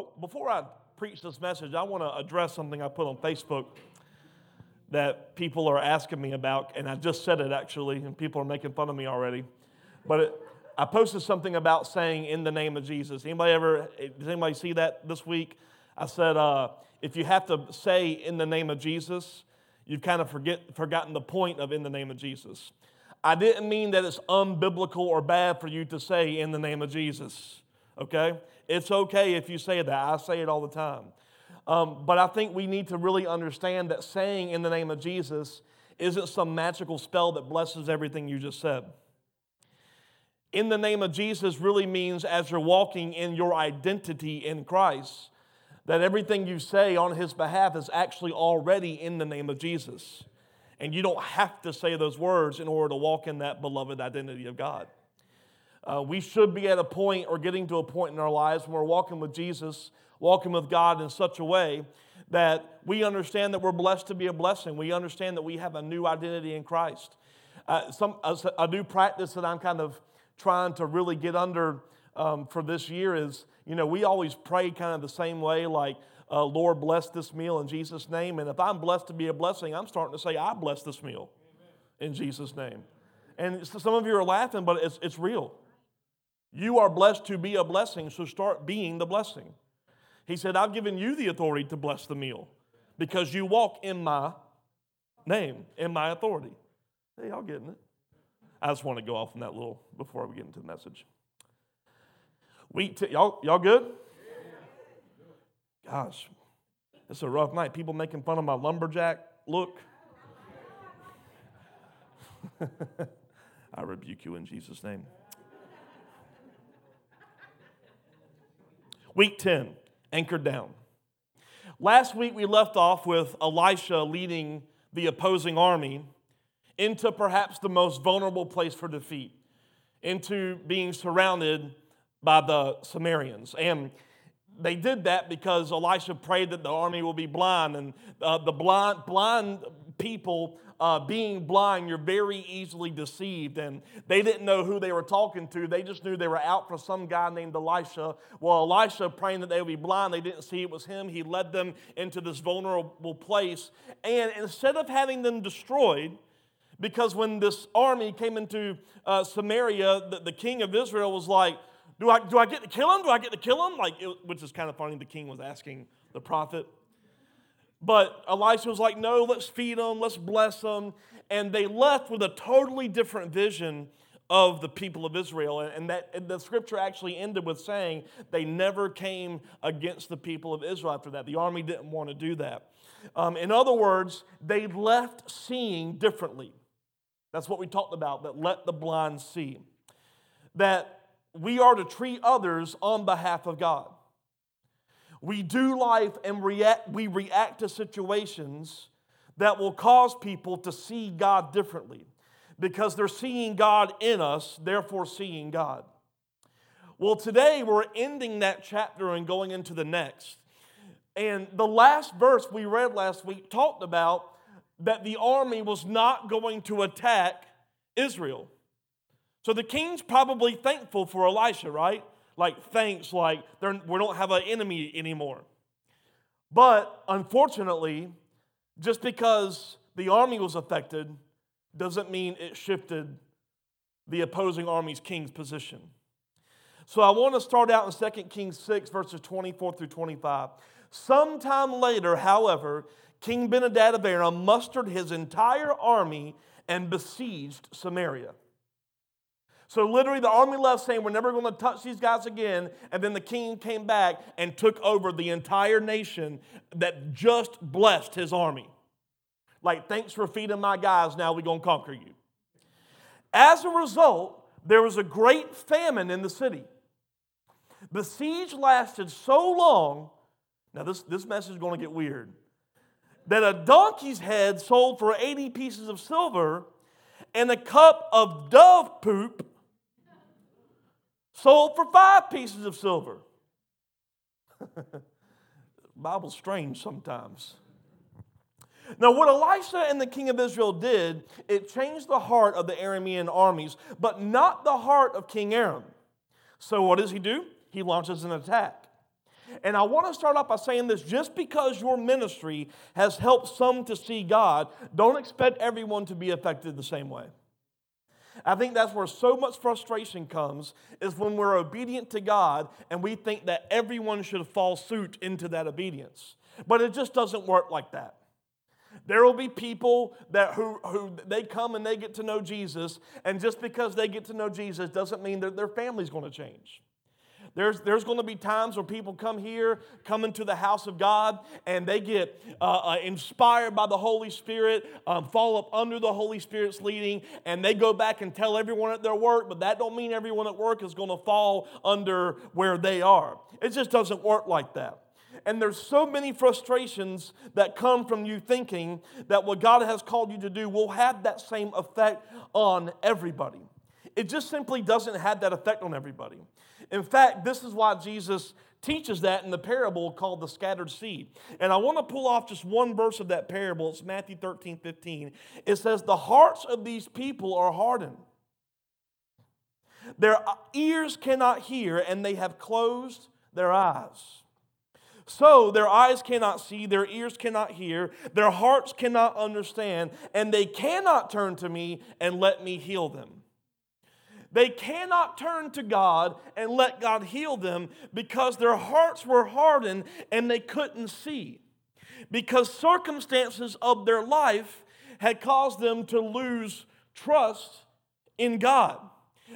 Oh, before I preach this message, I want to address something I put on Facebook that people are asking me about, and I just said it actually, and people are making fun of me already. But it, I posted something about saying "in the name of Jesus." Anybody ever? Does anybody see that this week? I said uh, if you have to say "in the name of Jesus," you've kind of forget, forgotten the point of "in the name of Jesus." I didn't mean that it's unbiblical or bad for you to say "in the name of Jesus." Okay, it's okay if you say that. I say it all the time. Um, but I think we need to really understand that saying in the name of Jesus isn't some magical spell that blesses everything you just said. In the name of Jesus really means as you're walking in your identity in Christ, that everything you say on his behalf is actually already in the name of Jesus. And you don't have to say those words in order to walk in that beloved identity of God. Uh, we should be at a point or getting to a point in our lives when we're walking with Jesus, walking with God in such a way that we understand that we're blessed to be a blessing. We understand that we have a new identity in Christ. Uh, some, a, a, new practice that I'm kind of trying to really get under um, for this year is, you know, we always pray kind of the same way, like, uh, Lord, bless this meal in Jesus' name. And if I'm blessed to be a blessing, I'm starting to say, I bless this meal in Jesus' name. And some of you are laughing, but it's, it's real. You are blessed to be a blessing, so start being the blessing. He said, I've given you the authority to bless the meal because you walk in my name, in my authority. Hey, y'all getting it? I just want to go off on that little before we get into the message. Week t- y'all, y'all good? Gosh, it's a rough night. People making fun of my lumberjack look. I rebuke you in Jesus' name. Week 10, anchored down. Last week we left off with Elisha leading the opposing army into perhaps the most vulnerable place for defeat, into being surrounded by the Samaritans. And they did that because Elisha prayed that the army will be blind, and uh, the blind, blind people uh, being blind, you're very easily deceived. And they didn't know who they were talking to. They just knew they were out for some guy named Elisha. Well, Elisha, praying that they would be blind, they didn't see it was him. He led them into this vulnerable place. And instead of having them destroyed, because when this army came into uh, Samaria, the, the, king of Israel was like, do I, do I get to kill him? Do I get to kill him? Like, it, which is kind of funny. The king was asking the prophet. But Elisha was like, no, let's feed them, let's bless them. And they left with a totally different vision of the people of Israel. And that and the scripture actually ended with saying they never came against the people of Israel after that. The army didn't want to do that. Um, in other words, they left seeing differently. That's what we talked about, that let the blind see. That we are to treat others on behalf of God. We do life and react, we react to situations that will cause people to see God differently because they're seeing God in us, therefore seeing God. Well, today we're ending that chapter and going into the next. And the last verse we read last week talked about that the army was not going to attack Israel. So the king's probably thankful for Elisha, right? Like thanks, like we don't have an enemy anymore. But unfortunately, just because the army was affected doesn't mean it shifted the opposing army's king's position. So I want to start out in 2 Kings 6, verses 24 through 25. Sometime later, however, King Ben-Hadad of Aram mustered his entire army and besieged Samaria. So literally, the army left saying, We're never going to touch these guys again. And then the king came back and took over the entire nation that just blessed his army. Like, thanks for feeding my guys. Now we're going to conquer you. As a result, there was a great famine in the city. The siege lasted so long. Now, this, this message is going to get weird. That a donkey's head sold for 80 pieces of silver and a cup of dove poop sold for five pieces of silver. Bible's strange sometimes. Now, what Elisha and the king of Israel did, it changed the heart of the Aramean armies, but not the heart of King Aram. So, what does he do? He launches an attack. And I want to start off by saying this just because your ministry has helped some to see God, don't expect everyone to be affected the same way. I think that's where so much frustration comes is when we're obedient to God and we think that everyone should fall suit into that obedience. But it just doesn't work like that. There will be people that who, who they come and they get to know Jesus, and just because they get to know Jesus doesn't mean that their family's going to change. There's, there's going to be times where people come here, come into the house of God, and they get uh, uh, inspired by the Holy Spirit, um, fall up under the Holy Spirit's leading, and they go back and tell everyone at their work, but that don't mean everyone at work is going to fall under where they are. It just doesn't work like that. And there's so many frustrations that come from you thinking that what God has called you to do will have that same effect on everybody. It just simply doesn't have that effect on everybody. In fact, this is why Jesus teaches that in the parable called the scattered seed. And I want to pull off just one verse of that parable. It's Matthew 13, 15. It says, The hearts of these people are hardened. Their ears cannot hear, and they have closed their eyes. So their eyes cannot see, their ears cannot hear, their hearts cannot understand, and they cannot turn to me and let me heal them. They cannot turn to God and let God heal them because their hearts were hardened and they couldn't see. Because circumstances of their life had caused them to lose trust in God.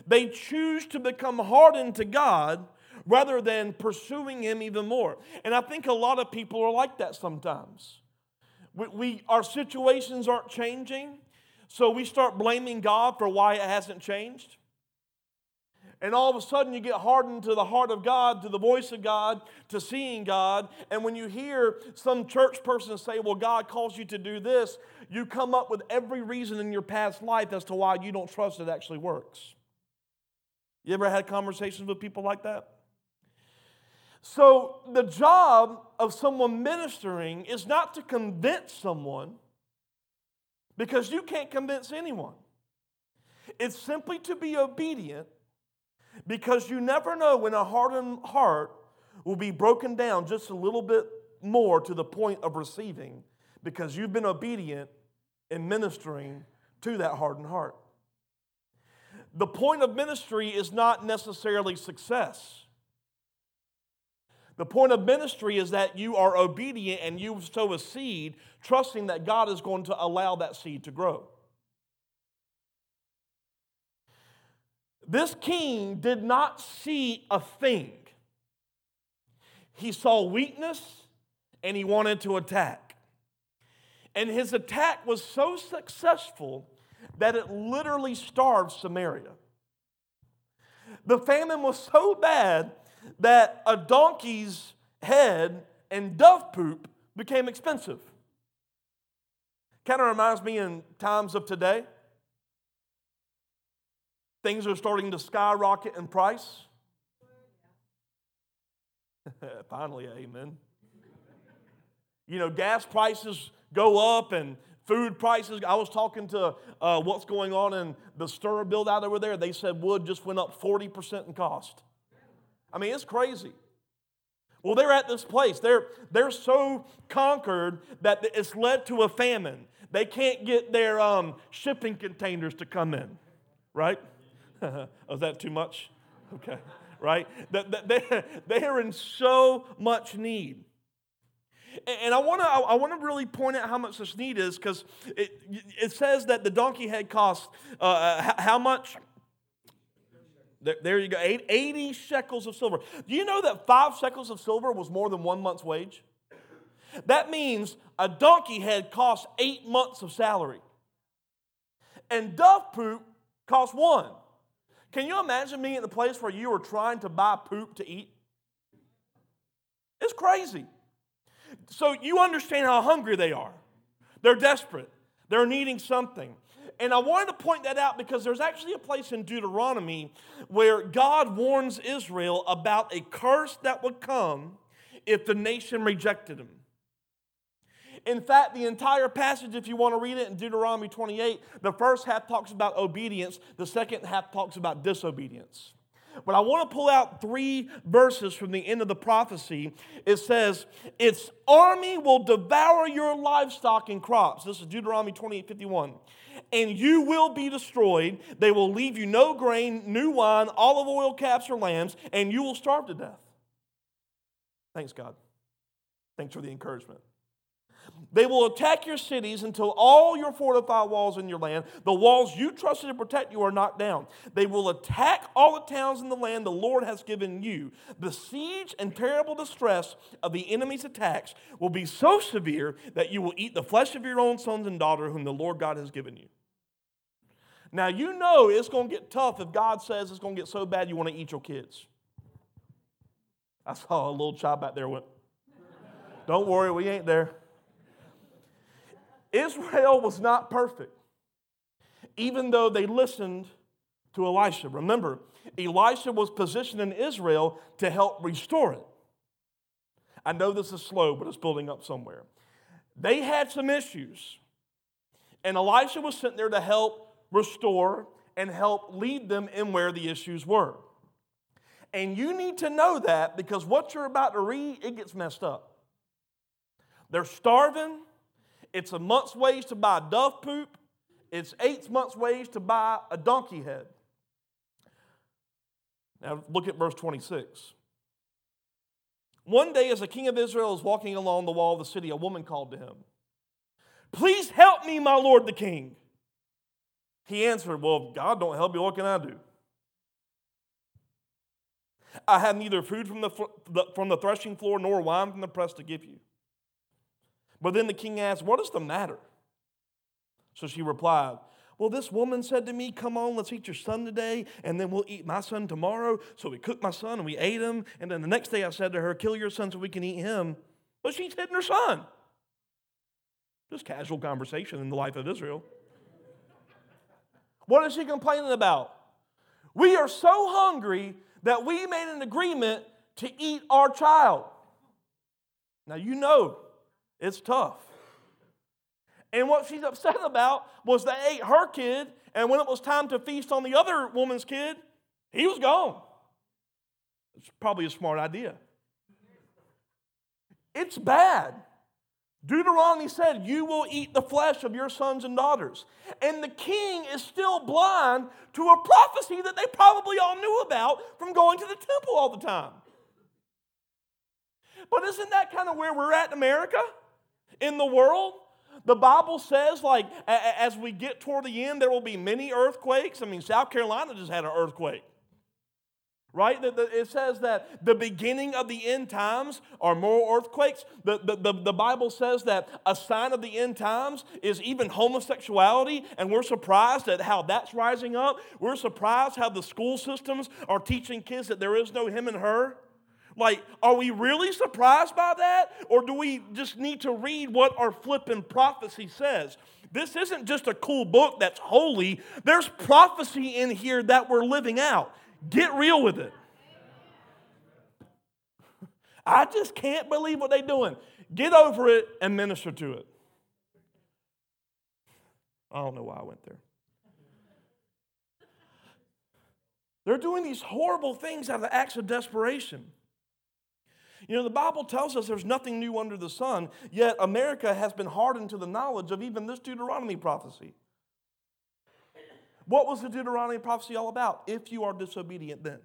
They choose to become hardened to God rather than pursuing Him even more. And I think a lot of people are like that sometimes. We, we, our situations aren't changing, so we start blaming God for why it hasn't changed. And all of a sudden, you get hardened to the heart of God, to the voice of God, to seeing God. And when you hear some church person say, Well, God calls you to do this, you come up with every reason in your past life as to why you don't trust it actually works. You ever had conversations with people like that? So, the job of someone ministering is not to convince someone because you can't convince anyone. It's simply to be obedient because you never know when a hardened heart will be broken down just a little bit more to the point of receiving because you've been obedient in ministering to that hardened heart. The point of ministry is not necessarily success. The point of ministry is that you are obedient and you sow a seed, trusting that God is going to allow that seed to grow. This king did not see a thing. He saw weakness and he wanted to attack. And his attack was so successful that it literally starved Samaria. The famine was so bad that a donkey's head and dove poop became expensive. Kind of reminds me in times of today. Things are starting to skyrocket in price. Finally, amen. You know, gas prices go up and food prices. I was talking to uh, what's going on in the Stir build out over there. They said wood just went up 40% in cost. I mean, it's crazy. Well, they're at this place. They're, they're so conquered that it's led to a famine. They can't get their um, shipping containers to come in, right? is that too much? Okay, right? They, they are in so much need. And I want to I want to really point out how much this need is because it, it says that the donkey head costs uh, uh how much? There, you go, 80 shekels of silver. Do you know that five shekels of silver was more than one month's wage? That means a donkey head costs eight months of salary. And dove poop costs one. Can you imagine being in the place where you are trying to buy poop to eat? It's crazy. So you understand how hungry they are. They're desperate, they're needing something. And I wanted to point that out because there's actually a place in Deuteronomy where God warns Israel about a curse that would come if the nation rejected him. In fact, the entire passage, if you want to read it in Deuteronomy 28, the first half talks about obedience, the second half talks about disobedience. But I want to pull out three verses from the end of the prophecy. It says, Its army will devour your livestock and crops. This is Deuteronomy 28 51. And you will be destroyed. They will leave you no grain, new wine, olive oil, calves, or lambs, and you will starve to death. Thanks, God. Thanks for the encouragement. They will attack your cities until all your fortified walls in your land, the walls you trusted to protect you, are knocked down. They will attack all the towns in the land the Lord has given you. The siege and terrible distress of the enemy's attacks will be so severe that you will eat the flesh of your own sons and daughter, whom the Lord God has given you. Now, you know it's going to get tough if God says it's going to get so bad you want to eat your kids. I saw a little child back there went, Don't worry, we ain't there. Israel was not perfect, even though they listened to Elisha. Remember, Elisha was positioned in Israel to help restore it. I know this is slow, but it's building up somewhere. They had some issues, and Elisha was sent there to help restore and help lead them in where the issues were. And you need to know that because what you're about to read, it gets messed up. They're starving, it's a month's wage to buy dove poop. It's eight months' wage to buy a donkey head. Now look at verse 26. One day, as the king of Israel was walking along the wall of the city, a woman called to him, Please help me, my lord the king. He answered, Well, if God don't help you, what can I do? I have neither food from the, from the threshing floor nor wine from the press to give you. But then the king asked, What is the matter? So she replied, Well, this woman said to me, Come on, let's eat your son today, and then we'll eat my son tomorrow. So we cooked my son and we ate him. And then the next day I said to her, Kill your son so we can eat him. But she's hidden her son. Just casual conversation in the life of Israel. What is she complaining about? We are so hungry that we made an agreement to eat our child. Now, you know it's tough. And what she's upset about was they ate her kid, and when it was time to feast on the other woman's kid, he was gone. It's probably a smart idea. It's bad. Deuteronomy said, You will eat the flesh of your sons and daughters. And the king is still blind to a prophecy that they probably all knew about from going to the temple all the time. But isn't that kind of where we're at in America? In the world. The Bible says, like, as we get toward the end, there will be many earthquakes. I mean, South Carolina just had an earthquake. Right? It says that the beginning of the end times are more earthquakes. The, the, the, the, Bible says that a sign of the end times is even homosexuality, and we're surprised at how that's rising up. We're surprised how the school systems are teaching kids that there is no him and her. Like, are we really surprised by that? Or do we just need to read what our flipping prophecy says? This isn't just a cool book that's holy, there's prophecy in here that we're living out. Get real with it. I just can't believe what they're doing. Get over it and minister to it. I don't know why I went there. They're doing these horrible things out of acts of desperation. You know, the Bible tells us there's nothing new under the sun, yet America has been hardened to the knowledge of even this Deuteronomy prophecy. What was the Deuteronomy prophecy all about? If you are disobedient, then.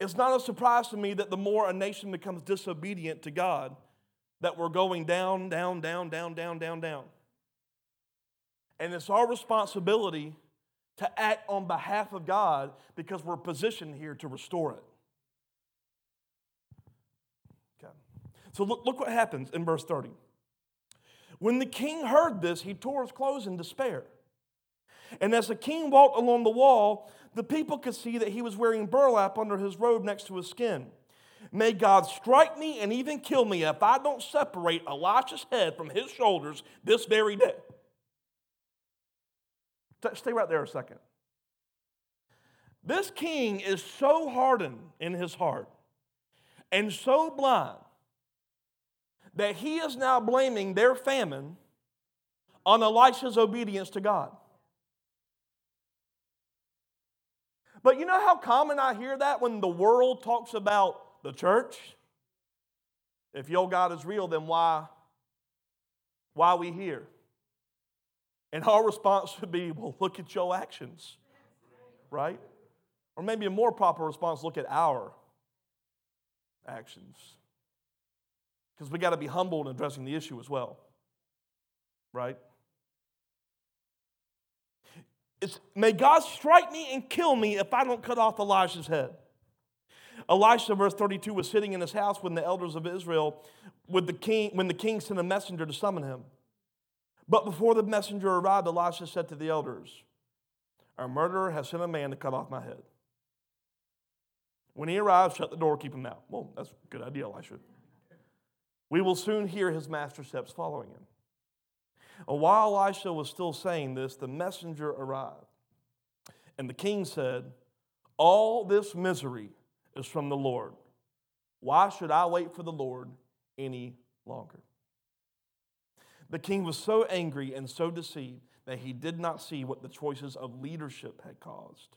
It's not a surprise to me that the more a nation becomes disobedient to God, that we're going down, down, down, down, down, down, down. And it's our responsibility to act on behalf of God because we're positioned here to restore it. So look, look what happens in verse 30. When the king heard this, he tore his clothes in despair. And as the king walked along the wall, the people could see that he was wearing burlap under his robe next to his skin. May God strike me and even kill me if I don't separate Elisha's head from his shoulders this very day. Stay right there a second. This king is so hardened in his heart and so blind that he is now blaming their famine on Elisha's obedience to God. But you know how common I hear that when the world talks about the church? If your God is real, then why, why are we here? And our response should be, well, look at your actions, right? Or maybe a more proper response, look at our actions. Because we got to be humble in addressing the issue as well, right? It's, may God strike me and kill me if I don't cut off Elijah's head. Elisha, verse 32, was sitting in his house when the elders of Israel, with the king, when the king sent a messenger to summon him. But before the messenger arrived, Elisha said to the elders, Our murderer has sent a man to cut off my head. When he arrives, shut the door, keep him out. Well, that's a good idea, Elisha. We will soon hear his master steps following him. And while Elisha was still saying this, the messenger arrived. And the king said, All this misery is from the Lord. Why should I wait for the Lord any longer? The king was so angry and so deceived that he did not see what the choices of leadership had caused.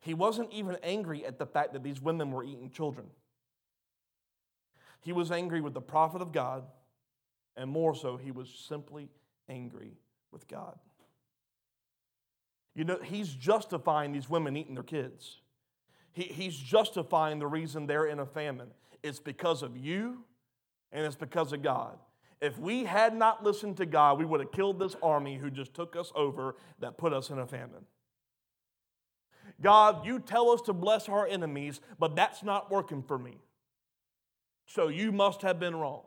He wasn't even angry at the fact that these women were eating children. He was angry with the prophet of God, and more so, he was simply angry with God. You know, he's justifying these women eating their kids. He, he's justifying the reason they're in a famine. It's because of you and it's because of God. If we had not listened to God, we would have killed this army who just took us over that put us in a famine. God, you tell us to bless our enemies, but that's not working for me. So you must have been wrong.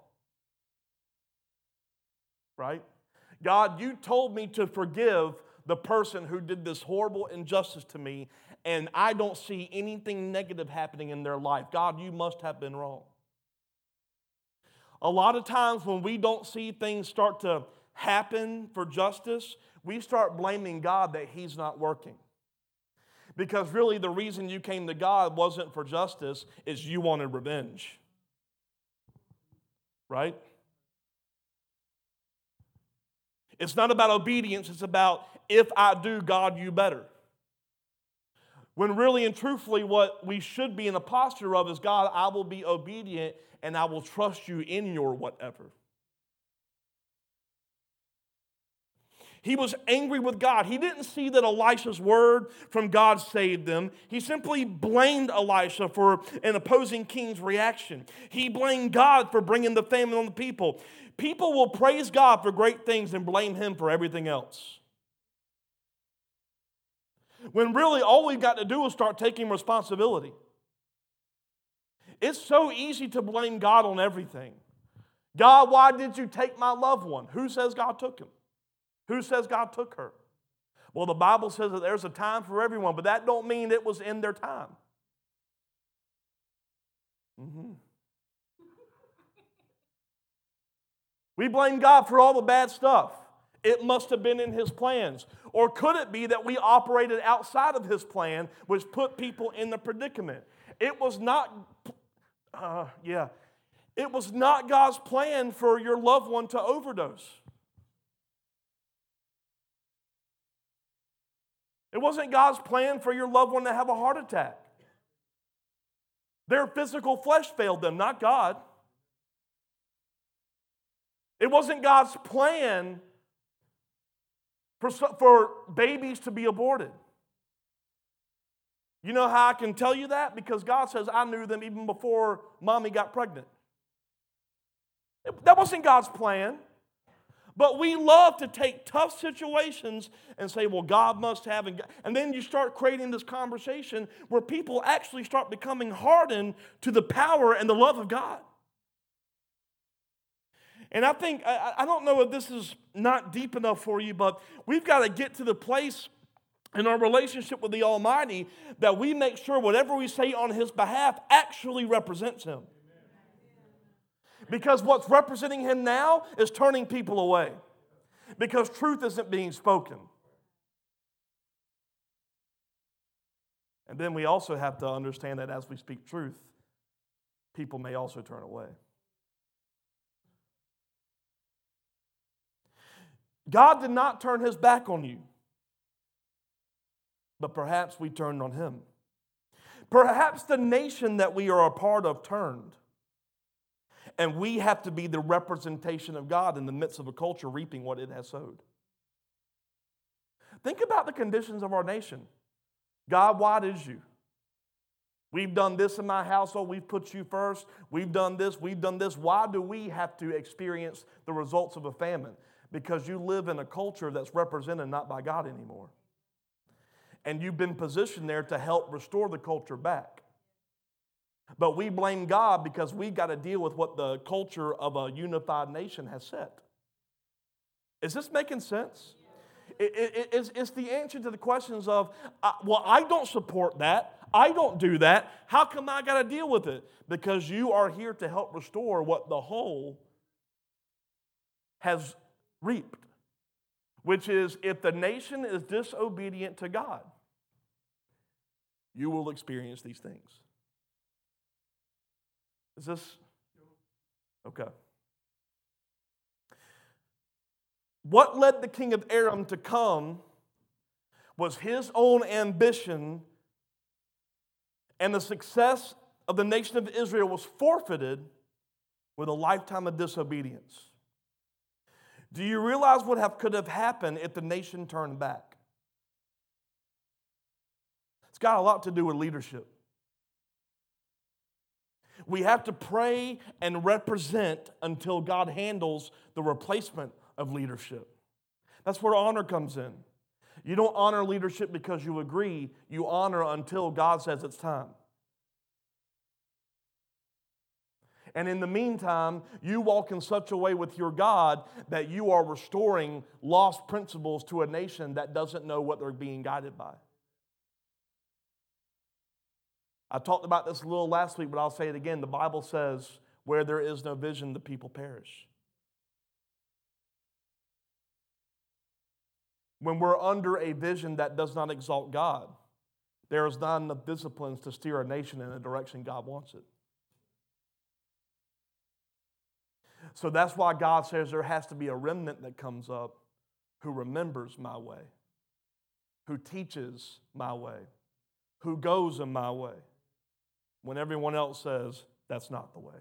Right? God, you told me to forgive the person who did this horrible injustice to me, and I don't see anything negative happening in their life. God, you must have been wrong. A lot of times when we don't see things start to happen for justice, we start blaming God that He's not working. Because really, the reason you came to God wasn't for justice, is you wanted revenge. Right? It's not about obedience, it's about if I do, God, you better. When really and truthfully, what we should be in a posture of is God, I will be obedient and I will trust you in your whatever. He was angry with God. He didn't see that Elisha's word from God saved them. He simply blamed Elisha for an opposing king's reaction. He blamed God for bringing the famine on the people. People will praise God for great things and blame him for everything else. When really all we've got to do is start taking responsibility. It's so easy to blame God on everything. God, why did you take my loved one? Who says God took him? Who says God took her? Well, the Bible says that there's a time for everyone, but that don't mean it was in their time. Mm-hmm. We blame God for all the bad stuff. It must have been in His plans. Or could it be that we operated outside of His plan, which put people in the predicament? It was not, uh, yeah, it was not God's plan for your loved one to overdose. It wasn't God's plan for your loved one to have a heart attack. Their physical flesh failed them, not God. It wasn't God's plan for, for babies to be aborted. You know how I can tell you that? Because God says, I knew them even before mommy got pregnant. That wasn't God's plan. But we love to take tough situations and say, well, God must have. And then you start creating this conversation where people actually start becoming hardened to the power and the love of God. And I think, I don't know if this is not deep enough for you, but we've got to get to the place in our relationship with the Almighty that we make sure whatever we say on His behalf actually represents Him. Because what's representing him now is turning people away. Because truth isn't being spoken. And then we also have to understand that as we speak truth, people may also turn away. God did not turn his back on you. but perhaps we turned on him. Perhaps the nation that we are a part of turned. And we have to be the representation of God in the midst of a culture reaping what it has sowed. Think about the conditions of our nation. God, why did you? We've done this in my household. We've put you first. We've done this. We've done this. Why do we have to experience the results of a famine? Because you live in a culture that's represented not by God anymore. And you've been positioned there to help restore the culture back. But we blame God because we've got to deal with what the culture of a unified nation has set. Is this making sense? It, it, it's, the answer to the questions of, well, I don't support that. I don't do that. How come I got to deal with it? Because you are here to help restore what the whole has reaped, which is if the nation is disobedient to God, you will experience these things. Is this okay? What led the king of Aram to come was his own ambition, and the success of the nation of Israel was forfeited with a lifetime of disobedience. Do you realize what have, could have happened if the nation turned back? It's got a lot to do with leadership. We have to pray and represent until God handles the replacement of leadership. That's where honor comes in. You don't honor leadership because you agree, you honor until God says it's time. And in the meantime, you walk in such a way with your God that you are restoring lost principles to a nation that doesn't know what they're being guided by. I talked about this a little last week, but I'll say it again. The Bible says, where there is no vision, the people perish. When we're under a vision that does not exalt God, there is not enough disciplines to steer a nation in the direction God wants it. So that's why God says there has to be a remnant that comes up who remembers my way, who teaches my way, who goes in my way, when everyone else says that's not the way.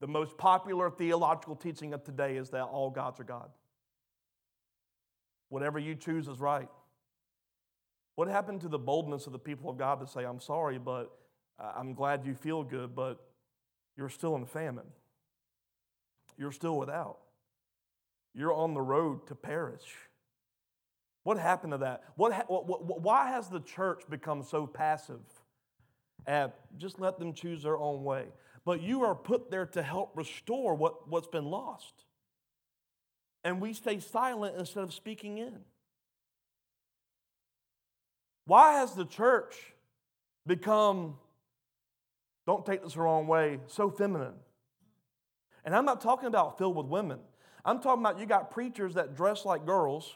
The most popular theological teaching of today is that all gods are God. Whatever you choose is right. What happened to the boldness of the people of God to say, I'm sorry, but I'm glad you feel good, but you're still in famine. You're still without. You're on the road to perish. What happened to that? What, what, why has the church become so passive? And just let them choose their own way but you are put there to help restore what, what's been lost. And we stay silent instead of speaking in. Why has the church become, don't take this the wrong way, so feminine? And I'm not talking about filled with women. I'm talking about you got preachers that dress like girls,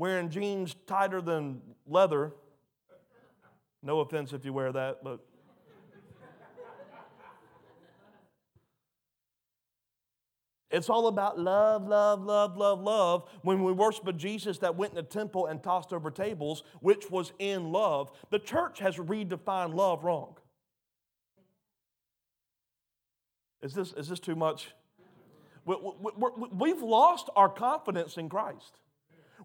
wearing jeans tighter than leather. No offense if you wear that, but It's all about love, love, love, love, love. When we worship a Jesus that went in the temple and tossed over tables, which was in love, the church has redefined love wrong. Is this, is this too much? We, have lost our confidence in Christ.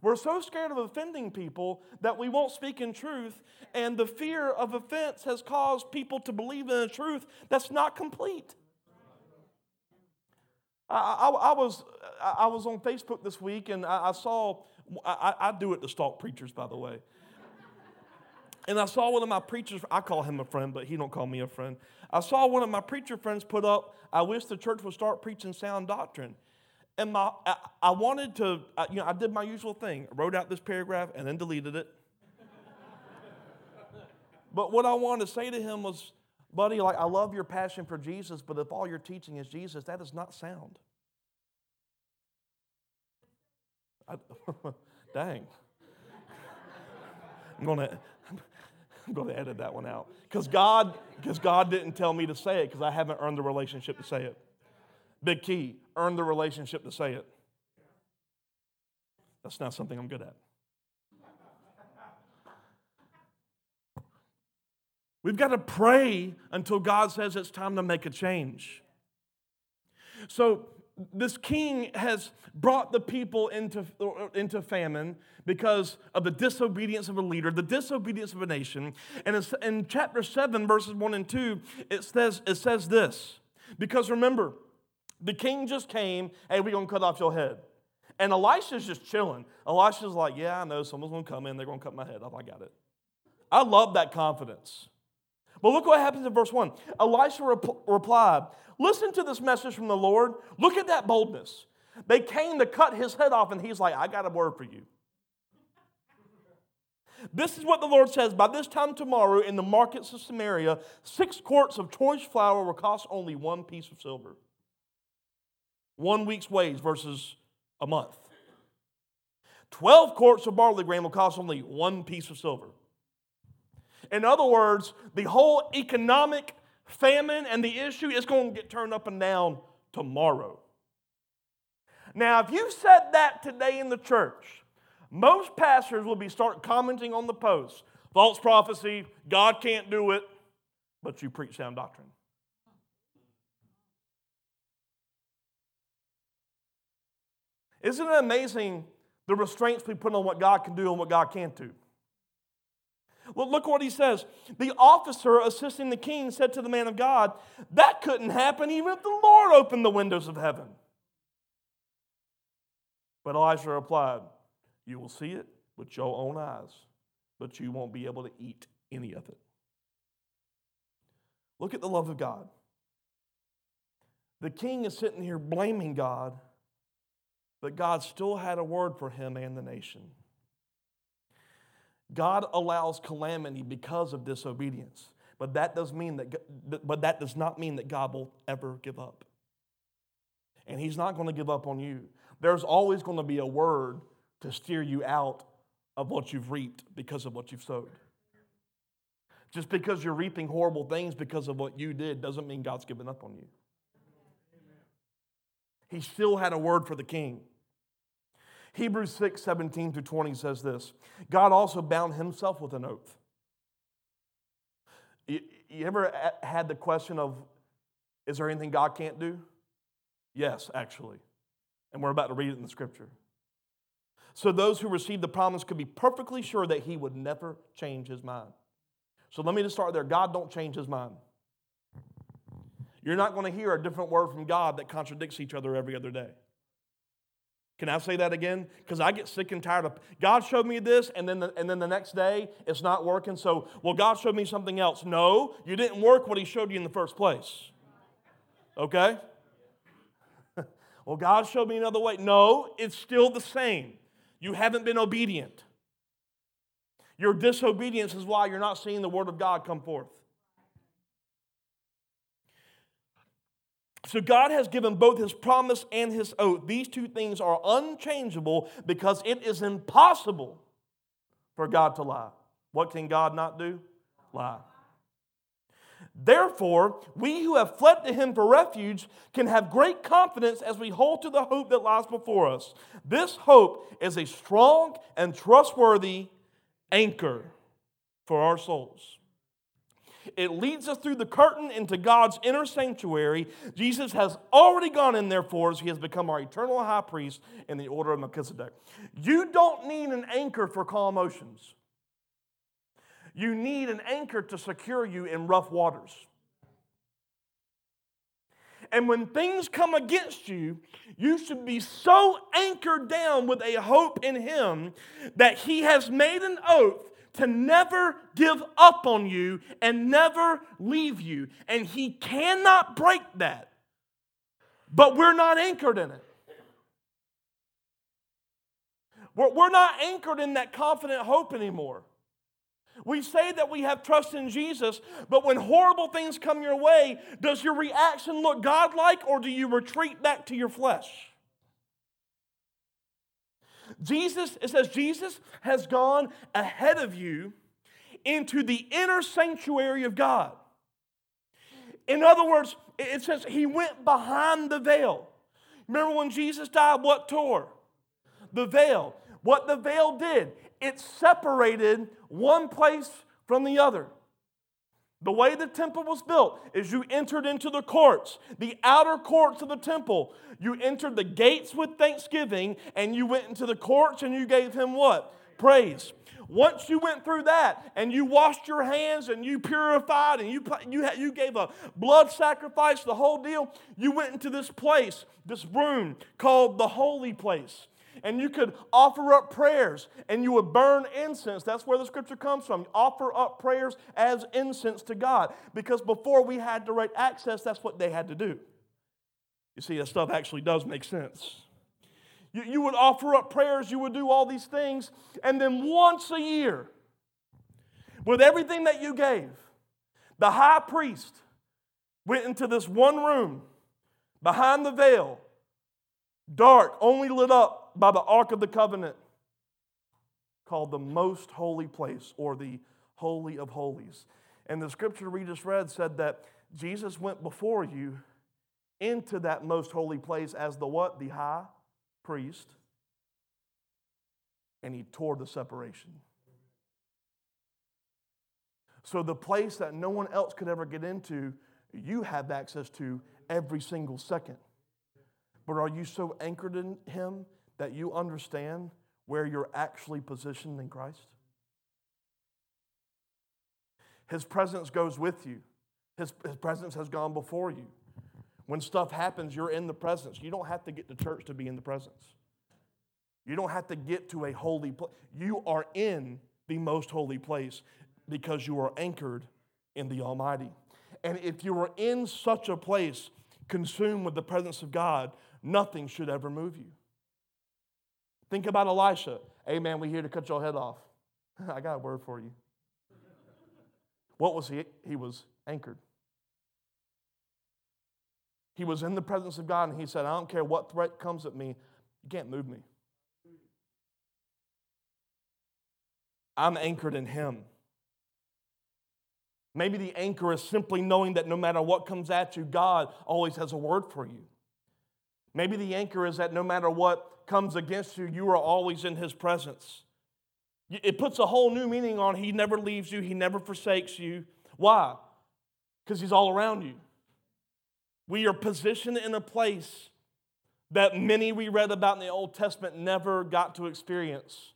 We're so scared of offending people that we won't speak in truth, and the fear of offense has caused people to believe in a truth that's not complete. I, I, I, was, I was on Facebook this week and I, I saw, I, do it to stalk preachers, by the way. And I saw one of my preachers, I call him a friend, but he don't call me a friend. I saw one of my preacher friends put up, I wish the church would start preaching sound doctrine. And my, I, I wanted to, you know, I did my usual thing. I wrote out this paragraph and then deleted it. but what I wanted to say to him was, buddy, like, I love your passion for Jesus, but if all you're teaching is Jesus, that is not sound. I, dang. I'm gonna, I'm gonna edit that one out because God, because God didn't tell me to say it because I haven't earned the relationship to say it. Big key: earn the relationship to say it. That's not something I'm good at. We've got to pray until God says it's time to make a change. So, this king has brought the people into, into famine because of the disobedience of a leader, the disobedience of a nation. And in chapter 7, verses 1 and 2, it says, it says this. Because remember, the king just came, hey, we're going to cut off your head. And Elisha's just chilling. Elisha's like, yeah, I know, someone's going to come in, they're going to cut my head off. I got it. I love that confidence. But look what happens in verse 1. Elisha rep- replied, Listen to this message from the Lord. Look at that boldness. They came to cut his head off, and he's like, I got a word for you. This is what the Lord says By this time tomorrow, in the markets of Samaria, six quarts of choice flour will cost only one piece of silver. One week's wage versus a month. Twelve quarts of barley grain will cost only one piece of silver. In other words, the whole economic famine and the issue is going to get turned up and down tomorrow. Now, if you said that today in the church, most pastors will be start commenting on the post. False prophecy, God can't do it, but you preach sound doctrine. Isn't it amazing the restraints we put on what God can do and what God can't do? Well, look what he says. The officer assisting the king said to the man of God, That couldn't happen even if the Lord opened the windows of heaven. But Elijah replied, You will see it with your own eyes, but you won't be able to eat any of it. Look at the love of God. The king is sitting here blaming God, but God still had a word for him and the nation. God allows calamity because of disobedience. But that does mean that but that does not mean that God will ever give up. And he's not going to give up on you. There's always going to be a word to steer you out of what you've reaped because of what you've sowed. Just because you're reaping horrible things because of what you did doesn't mean God's given up on you. He still had a word for the king. Hebrews 6 17 through 20 says this God also bound himself with an oath. You, you ever had the question of, is there anything God can't do? Yes, actually. And we're about to read it in the scripture. So those who received the promise could be perfectly sure that he would never change his mind. So let me just start there. God don't change his mind. You're not going to hear a different word from God that contradicts each other every other day. Can I say that again? Because I get sick and tired of God showed me this, and then the, and then the next day it's not working. So, well, God showed me something else. No, you didn't work what He showed you in the first place. Okay? well, God showed me another way. No, it's still the same. You haven't been obedient. Your disobedience is why you're not seeing the Word of God come forth. So God has given both his promise and his oath. These two things are unchangeable because it is impossible for God to lie. What can God not do? Lie. Therefore, we who have fled to him for refuge can have great confidence as we hold to the hope that lies before us. This hope is a strong and trustworthy anchor for our souls. It leads us through the curtain into God's inner sanctuary. Jesus has already gone in there for us. He has become our eternal high priest in the order of Melchizedek. You don't need an anchor for calm oceans. You need an anchor to secure you in rough waters. And when things come against you, you should be so anchored down with a hope in Him that He has made an oath to never give up on you and never leave you. And He cannot break that. But we're not anchored in it. We're not anchored in that confident hope anymore. We say that we have trust in Jesus, but when horrible things come your way, does your reaction look godlike or do you retreat back to your flesh? Jesus, it says, Jesus has gone ahead of you into the inner sanctuary of God. In other words, it says he went behind the veil. Remember when Jesus died, what tore? The veil. what the veil did, it separated one place from the other. The way the temple was built is you entered into the courts, the outer courts of the temple. You entered the gates with thanksgiving, and you went into the courts and you gave him what? Praise. Once you went through that and you washed your hands and you purified and you, you, you gave a blood sacrifice, the whole deal, you went into this place, this room called the holy place and you could offer up prayers and you would burn incense. That's where the scripture comes from. Offer up prayers as incense to God. Because before we had direct access, that's what they had to do. You see, that stuff actually does make sense. You, you would offer up prayers, you would do all these things, and then once a year, with everything that you gave, the high priest went into this one room behind the veil, dark, only lit up by the Ark of the Covenant, called the most holy place or the Holy of Holies. And the scripture we just read said that Jesus went before you into that most holy place as the what? The high priest. And he tore the separation. So the place that no one else could ever get into, you have access to every single second. But are you so anchored in him that you understand where you're actually positioned in Christ? His presence goes with you, His, his presence has gone before you. When stuff happens, you're in the presence. You don't have to get to church to be in the presence. You don't have to get to a holy place. You are in the most holy place because you are anchored in the Almighty. And if you are in such a place, consumed with the presence of God, nothing should ever move you. Think about Elisha. Hey, man, we here to cut your head off. I got a word for you. What was he? He was anchored. He was in the presence of God and he said, I don't care what threat comes at me, you can't move me. I'm anchored in him. Maybe the anchor is simply knowing that no matter what comes at you, God always has a word for you. Maybe the anchor is that no matter what comes against you, you are always in his presence. It puts a whole new meaning on he never leaves you, he never forsakes you. Why? Because he's all around you. We are positioned in a place that many we read about in the Old Testament never got to experience.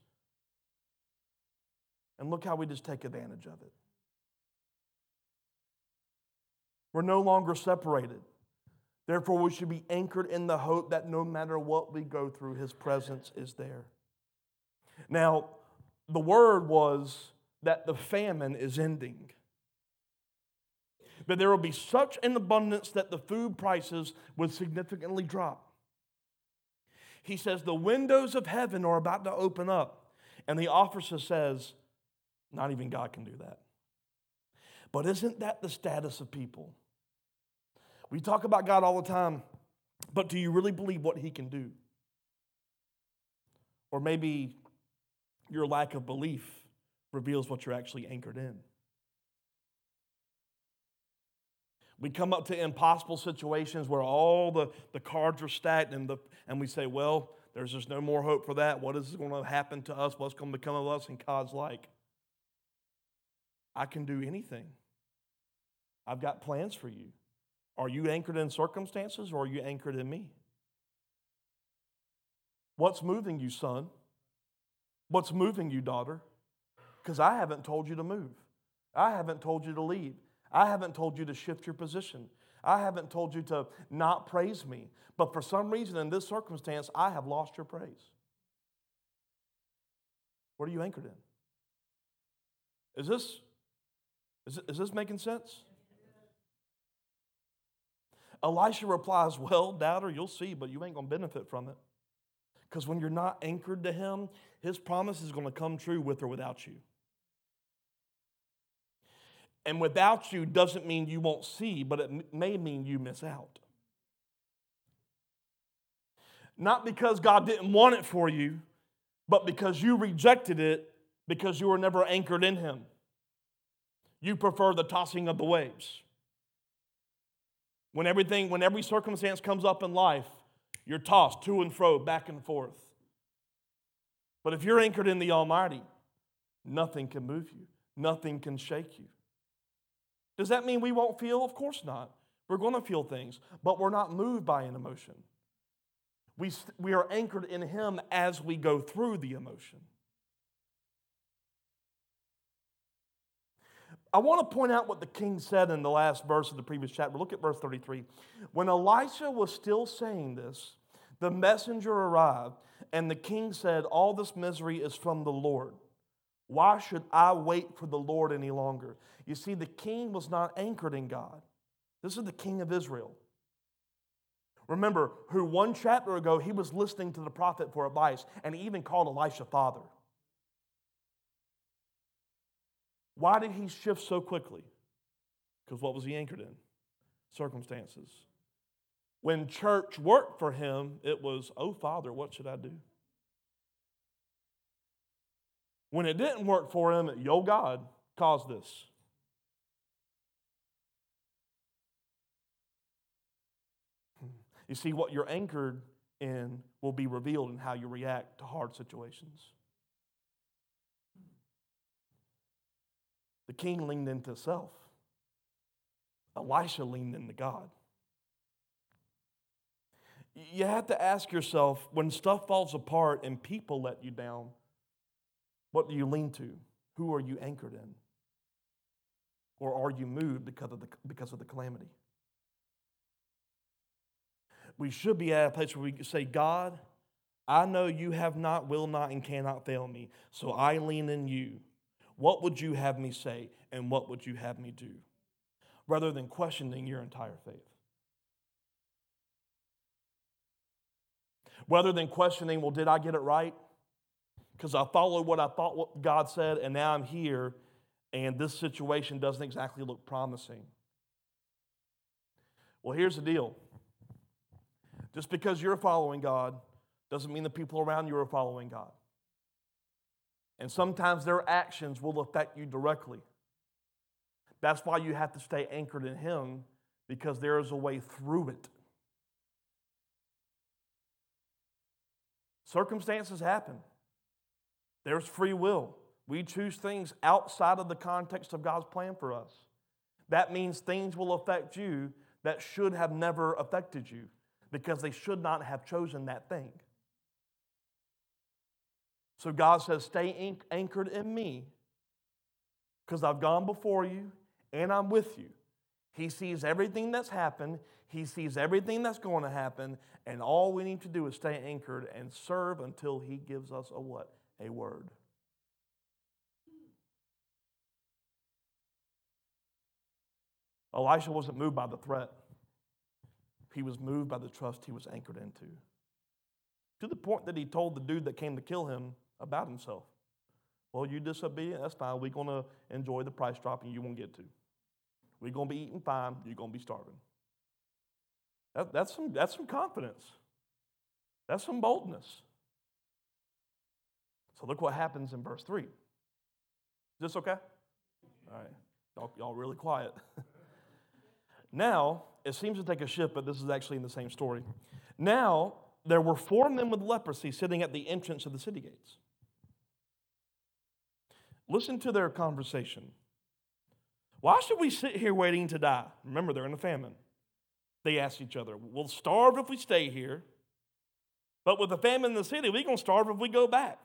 And look how we just take advantage of it. We're no longer separated. Therefore, we should be anchored in the hope that no matter what we go through, His presence is there. Now, the word was that the famine is ending. But there will be such an abundance that the food prices would significantly drop. He says the windows of heaven are about to open up. And the officer says, not even God can do that. But isn't that the status of people? We talk about God all the time, but do you really believe what He can do? Or maybe your lack of belief reveals what you're actually anchored in. We come up to impossible situations where all the, the cards are stacked and, the, and we say, well, there's just no more hope for that. What is going to happen to us? What's going to become of us? And God's like, I can do anything. I've got plans for you. Are you anchored in circumstances or are you anchored in me? What's moving you, son? What's moving you, daughter? Because I haven't told you to move. I haven't told you to leave. I haven't told you to shift your position. I haven't told you to not praise me. But for some reason, in this circumstance, I have lost your praise. What are you anchored in? Is this, is, is this making sense? Elisha replies, Well, doubter, you'll see, but you ain't going to benefit from it. Because when you're not anchored to him, his promise is going to come true with or without you. And without you doesn't mean you won't see, but it may mean you miss out. Not because God didn't want it for you, but because you rejected it because you were never anchored in Him. You prefer the tossing of the waves. When everything, when every circumstance comes up in life, you're tossed to and fro, back and forth. But if you're anchored in the Almighty, nothing can move you, nothing can shake you. Does that mean we won't feel? Of course not. We're going to feel things, but we're not moved by an emotion. We, we are anchored in Him as we go through the emotion. I want to point out what the king said in the last verse of the previous chapter. Look at verse 33. When Elisha was still saying this, the messenger arrived, and the king said, All this misery is from the Lord. Why should I wait for the Lord any longer? You see, the king was not anchored in God. This is the king of Israel. Remember, who one chapter ago he was listening to the prophet for advice, and he even called Elisha father. Why did he shift so quickly? Because what was he anchored in? Circumstances. When church worked for him, it was, oh, Father, what should I do? When it didn't work for him, yo, God caused this. You see, what you're anchored in will be revealed in how you react to hard situations. The king leaned into self. Elisha leaned into God. You have to ask yourself when stuff falls apart and people let you down, what do you lean to? Who are you anchored in? Or are you moved because of the, because of the calamity? We should be at a place where we can say, God, I know you have not, will not, and cannot fail me, so I lean in you. What would you have me say and what would you have me do? Rather than questioning your entire faith. Rather than questioning, well, did I get it right? Because I followed what I thought what God said, and now I'm here, and this situation doesn't exactly look promising. Well, here's the deal just because you're following God doesn't mean the people around you are following God. And sometimes their actions will affect you directly. That's why you have to stay anchored in Him because there is a way through it. Circumstances happen, there's free will. We choose things outside of the context of God's plan for us. That means things will affect you that should have never affected you because they should not have chosen that thing. So God says, Stay anchored in me because I've gone before you and I'm with you. He sees everything that's happened, He sees everything that's going to happen, and all we need to do is stay anchored and serve until He gives us a what? A word. Elisha wasn't moved by the threat. He was moved by the trust he was anchored into. To the point that he told the dude that came to kill him, about himself. Well, you disobedient, that's fine. We're going to enjoy the price drop and you won't get to. We're going to be eating fine, you're going to be starving. That, that's, some, that's some confidence. That's some boldness. So look what happens in verse 3. Is this okay? All right. Y'all, y'all really quiet. now, it seems to take a shift, but this is actually in the same story. Now, there were four men with leprosy sitting at the entrance of the city gates. Listen to their conversation. Why should we sit here waiting to die? Remember, they're in a famine. They ask each other, We'll starve if we stay here, but with the famine in the city, we're going to starve if we go back.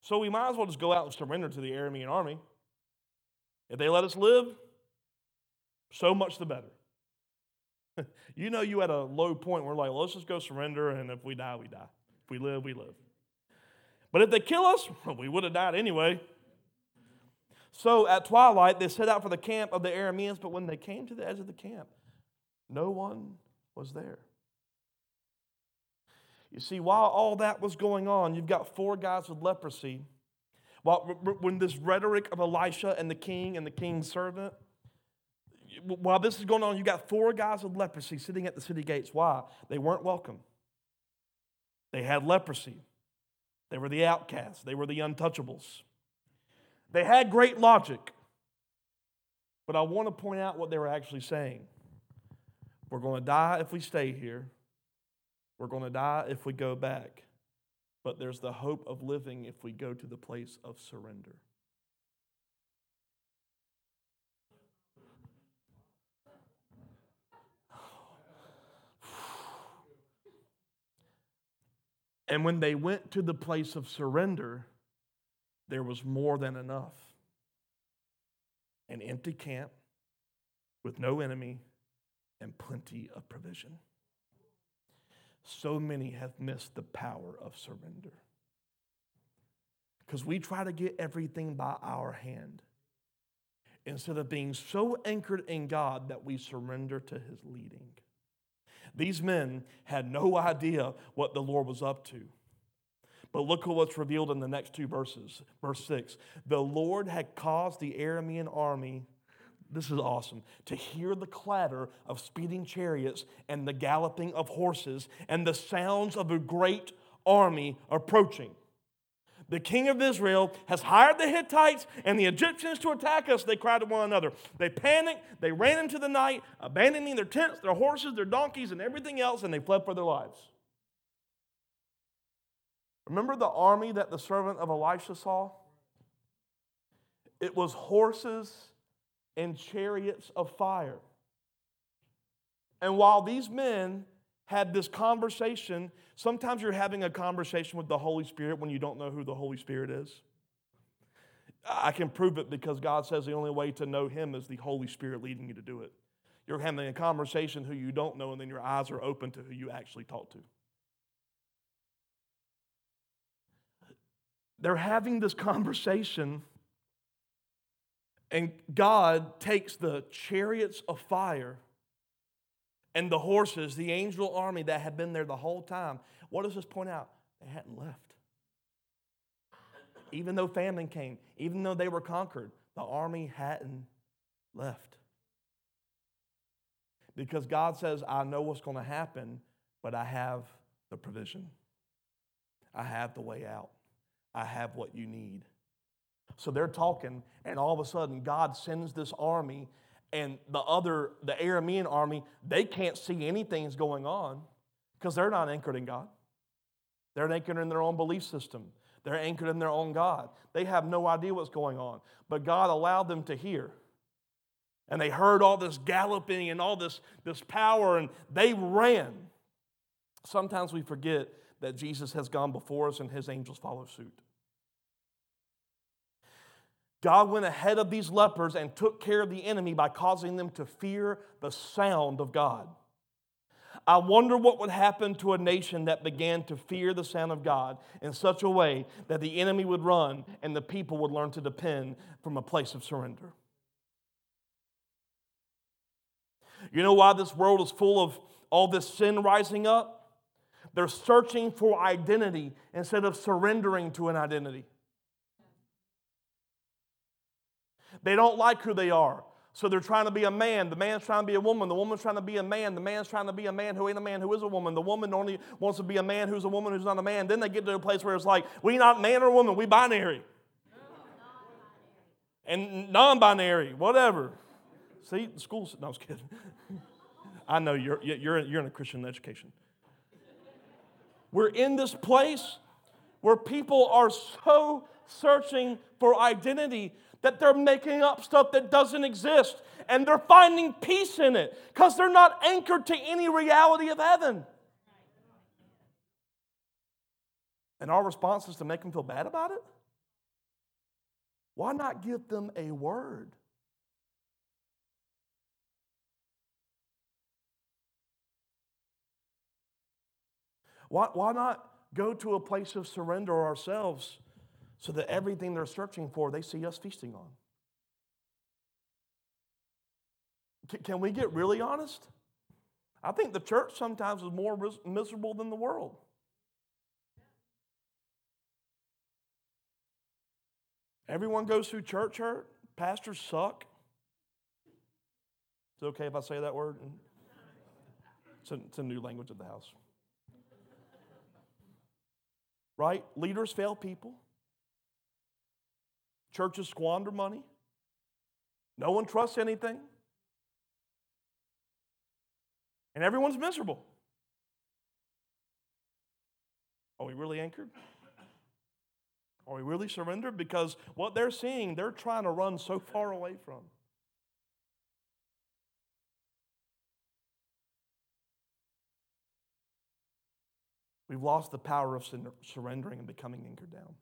So we might as well just go out and surrender to the Aramean army. If they let us live, so much the better. you know, you at a low point where, like, let's just go surrender, and if we die, we die. If we live, we live. But if they kill us, well, we would have died anyway. So at twilight, they set out for the camp of the Arameans, but when they came to the edge of the camp, no one was there. You see, while all that was going on, you've got four guys with leprosy. While, when this rhetoric of Elisha and the king and the king's servant, while this is going on, you've got four guys with leprosy sitting at the city gates. Why? They weren't welcome. They had leprosy. They were the outcasts. They were the untouchables. They had great logic. But I want to point out what they were actually saying. We're going to die if we stay here. We're going to die if we go back. but there's the hope of living if we go to the place of surrender. And when they went to the place of surrender, there was more than enough. An empty camp with no enemy and plenty of provision. So many have missed the power of surrender. Because we try to get everything by our hand instead of being so anchored in God that we surrender to His leading. These men had no idea what the Lord was up to. But look at what's revealed in the next two verses. Verse 6 The Lord had caused the Aramean army, this is awesome, to hear the clatter of speeding chariots and the galloping of horses and the sounds of a great army approaching. The king of Israel has hired the Hittites and the Egyptians to attack us, they cried to one another. They panicked, they ran into the night, abandoning their tents, their horses, their donkeys, and everything else, and they fled for their lives. Remember the army that the servant of Elisha saw? It was horses and chariots of fire. And while these men had this conversation. Sometimes you're having a conversation with the Holy Spirit when you don't know who the Holy Spirit is. I can prove it because God says the only way to know Him is the Holy Spirit leading you to do it. You're having a conversation who you don't know, and then your eyes are open to who you actually talk to. They're having this conversation, and God takes the chariots of fire and the horses, the angel army that had been there the whole time. What does this point out? They hadn't left. Even though famine came, even though they were conquered, the army hadn't left. Because God says, I know what's going to happen, but I have the provision. I have the way out. I have what you need. So they're talking, and all of a sudden, God sends this army and the other, the Aramean army, they can't see anything's going on because they're not anchored in God. They're anchored in their own belief system. They're anchored in their own God. They have no idea what's going on. But God allowed them to hear. And they heard all this galloping and all this, this power, and they ran. Sometimes we forget that Jesus has gone before us and his angels follow suit. God went ahead of these lepers and took care of the enemy by causing them to fear the sound of God. I wonder what would happen to a nation that began to fear the sound of God in such a way that the enemy would run and the people would learn to depend from a place of surrender. You know why this world is full of all this sin rising up? They're searching for identity instead of surrendering to an identity. They don't like who they are. So they're trying to be a man. The man's trying to be a woman. The woman's trying to be a man. The man's trying to be a man who ain't a man who is a woman. The woman only wants to be a man who's a woman who's not a man. Then they get to a place where it's like, we not man or woman, we binary. And non binary, whatever. See, the school, no, I was kidding. I know you're, you're, you're in a Christian education. We're in this place where people are so searching for identity that they're making up stuff that doesn't exist and they're finding peace in it because they're not anchored to any reality of heaven. And our response is to make them feel bad about it? Why not give them a word? Why, why not go to a place of surrender ourselves so that everything they're searching for, they see us feasting on. Can we get really honest? I think the church sometimes is more miserable than the world. Everyone goes through church hurt. Pastors suck. Is it okay if I say that word? It's a, it's a new language of the house. Right? Leaders fail people. Churches squander money. No one trusts anything. And everyone's miserable. Are we really anchored? Are we really surrendered? Because what they're seeing, they're trying to run so far away from. We've lost the power of surrendering and becoming anchored down.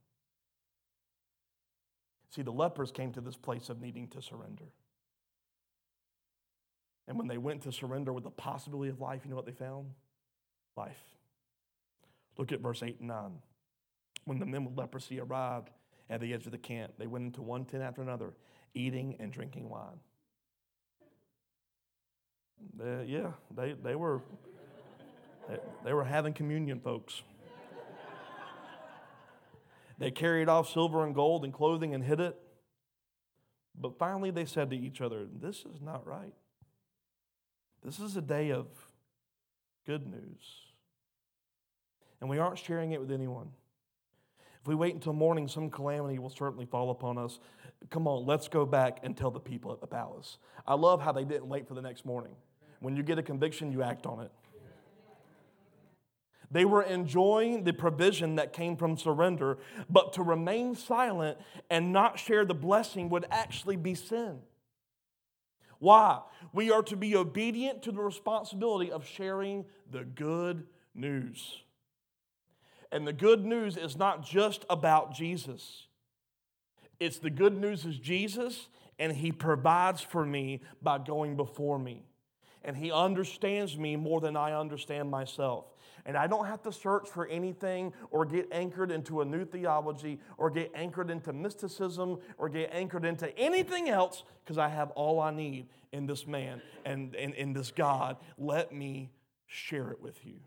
See, the lepers came to this place of needing to surrender. And when they went to surrender with the possibility of life, you know what they found? Life. Look at verse 8 and 9. When the men with leprosy arrived at the edge of the camp, they went into one tent after another, eating and drinking wine. They, yeah, they, they were they, they were having communion, folks. They carried off silver and gold and clothing and hid it. But finally, they said to each other, This is not right. This is a day of good news. And we aren't sharing it with anyone. If we wait until morning, some calamity will certainly fall upon us. Come on, let's go back and tell the people at the palace. I love how they didn't wait for the next morning. When you get a conviction, you act on it. They were enjoying the provision that came from surrender, but to remain silent and not share the blessing would actually be sin. Why? We are to be obedient to the responsibility of sharing the good news. And the good news is not just about Jesus. It's the good news is Jesus, and He provides for me by going before me. And He understands me more than I understand myself. And I don't have to search for anything or get anchored into a new theology or get anchored into mysticism or get anchored into anything else because I have all I need in this man and in this God. Let me share it with you.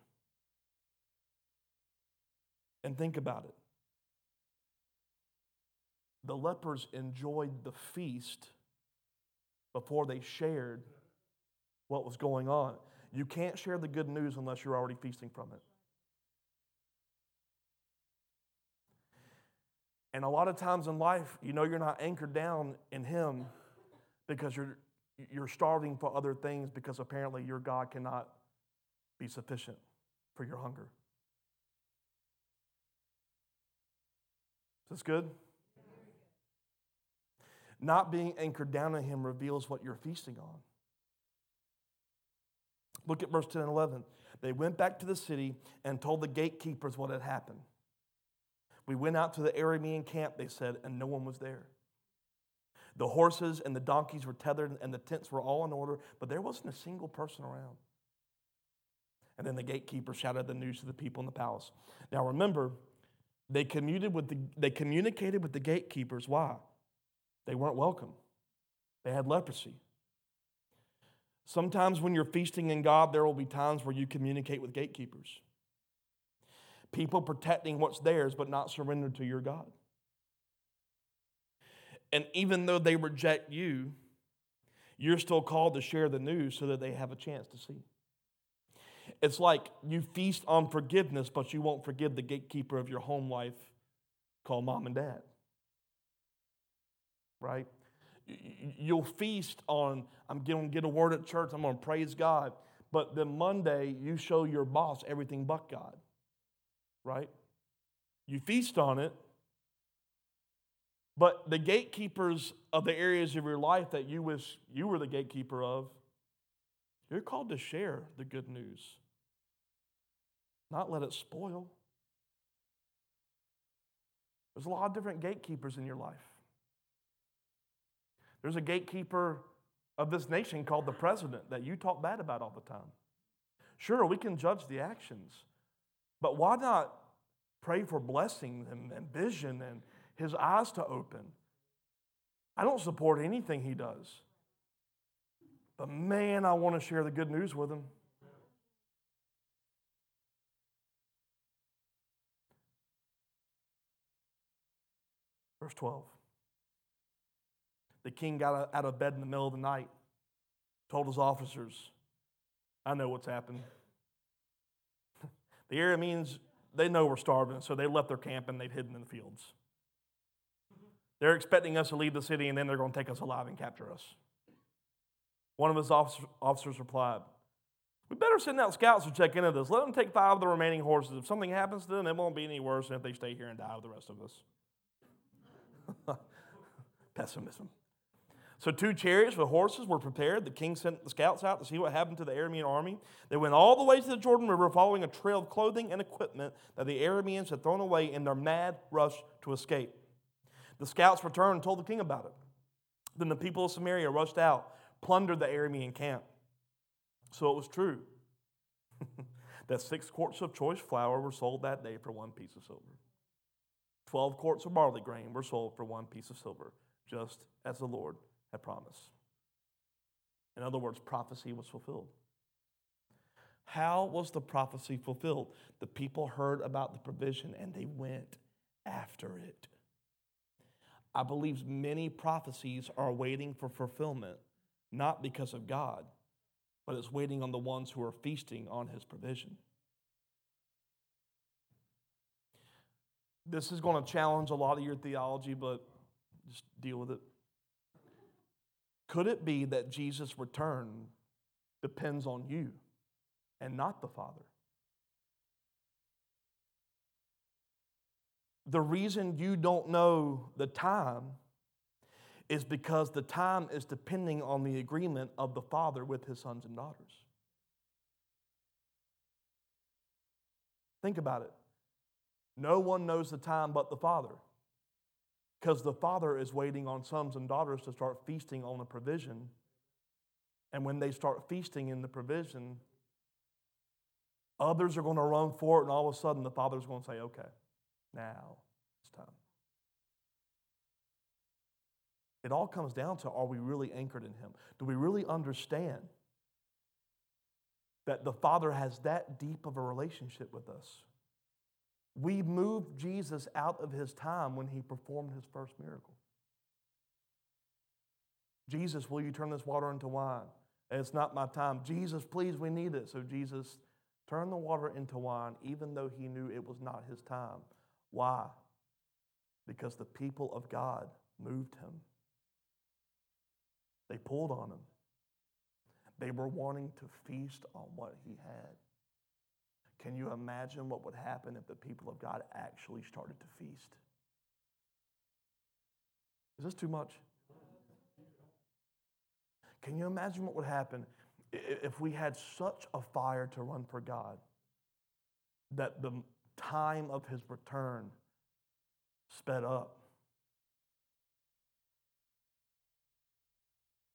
And think about it. The lepers enjoyed the feast before they shared what was going on. You can't share the good news unless you're already feasting from it. And a lot of times in life, you know you're not anchored down in Him because you're, you're starving for other things because apparently your God cannot be sufficient for your hunger. Is this good? Not being anchored down in Him reveals what you're feasting on. Look at verse 10 and 11. They went back to the city and told the gatekeepers what had happened. We went out to the Aramean camp, they said, and no one was there. The horses and the donkeys were tethered and the tents were all in order, but there wasn't a single person around. And then the gatekeeper shouted the news to the people in the palace. Now remember, they, communicated with the, they communicated with the gatekeepers. Why? They weren't welcome, they had leprosy. Sometimes when you're feasting in God, there will be times where you communicate with gatekeepers. People protecting what's theirs, but not surrendered to your God. And even though they reject you, you're still called to share the news so that they have a chance to see. It's like you feast on forgiveness, but you won't forgive the gatekeeper of your home life called mom and dad. Right? You'll feast on, I'm going to get a word at church, I'm going to praise God. But then Monday, you show your boss everything but God. Right? You feast on it, but the gatekeepers of the areas of your life that you wish you were the gatekeeper of, you're called to share the good news, not let it spoil. There's a lot of different gatekeepers in your life. There's a gatekeeper of this nation called the president that you talk bad about all the time. Sure, we can judge the actions, but why not pray for blessing and, vision and his eyes to open? I don't support anything he does. But man, I want to share the good news with him. Verse 12. The king got out of bed in the middle of the night, told his officers, I know what's happened. the Arameans, they know we're starving, so they left their camp and they've hidden in the fields. They're expecting us to leave the city and then they're going to take us alive and capture us. One of his officers replied, We better send out scouts to check into this. Let them take five of the remaining horses. If something happens to them, it won't be any worse than if they stay here and die with the rest of us. Pessimism. So, two chariots with horses were prepared. The king sent the scouts out to see what happened to the Aramean army. They went all the way to the Jordan River, following a trail of clothing and equipment that the Arameans had thrown away in their mad rush to escape. The scouts returned and told the king about it. Then the people of Samaria rushed out, plundered the Aramean camp. So it was true that six quarts of choice flour were sold that day for one piece of silver. Twelve quarts of barley grain were sold for one piece of silver, just as the Lord had promised. In other words, prophecy was fulfilled. How was the prophecy fulfilled? The people heard about the provision and they went after it. I believe many prophecies are waiting for fulfillment, not because of God, but it's waiting on the ones who are feasting on his provision. This is going to challenge a lot of your theology, but just deal with it. Could it be that Jesus' return depends on you and not the Father? The reason you don't know the time is because the time is depending on the agreement of the Father with his sons and daughters. Think about it. No one knows the time but the Father. Because the Father is waiting on sons and daughters to start feasting on the provision. And when they start feasting in the provision, others are going to run for it, and all of a sudden the Father's going to say, okay, now it's time. It all comes down to are we really anchored in Him? Do we really understand that the Father has that deep of a relationship with us? We moved Jesus out of his time when he performed his first miracle. Jesus, will you turn this water into wine? It's not my time. Jesus, please, we need it. So Jesus turned the water into wine, even though he knew it was not his time. Why? Because the people of God moved him. They pulled on him. They were wanting to feast on what he had. Can you imagine what would happen if the people of God actually started to feast? Is this too much? Can you imagine what would happen if we had such a fire to run for God that the time of his return sped up?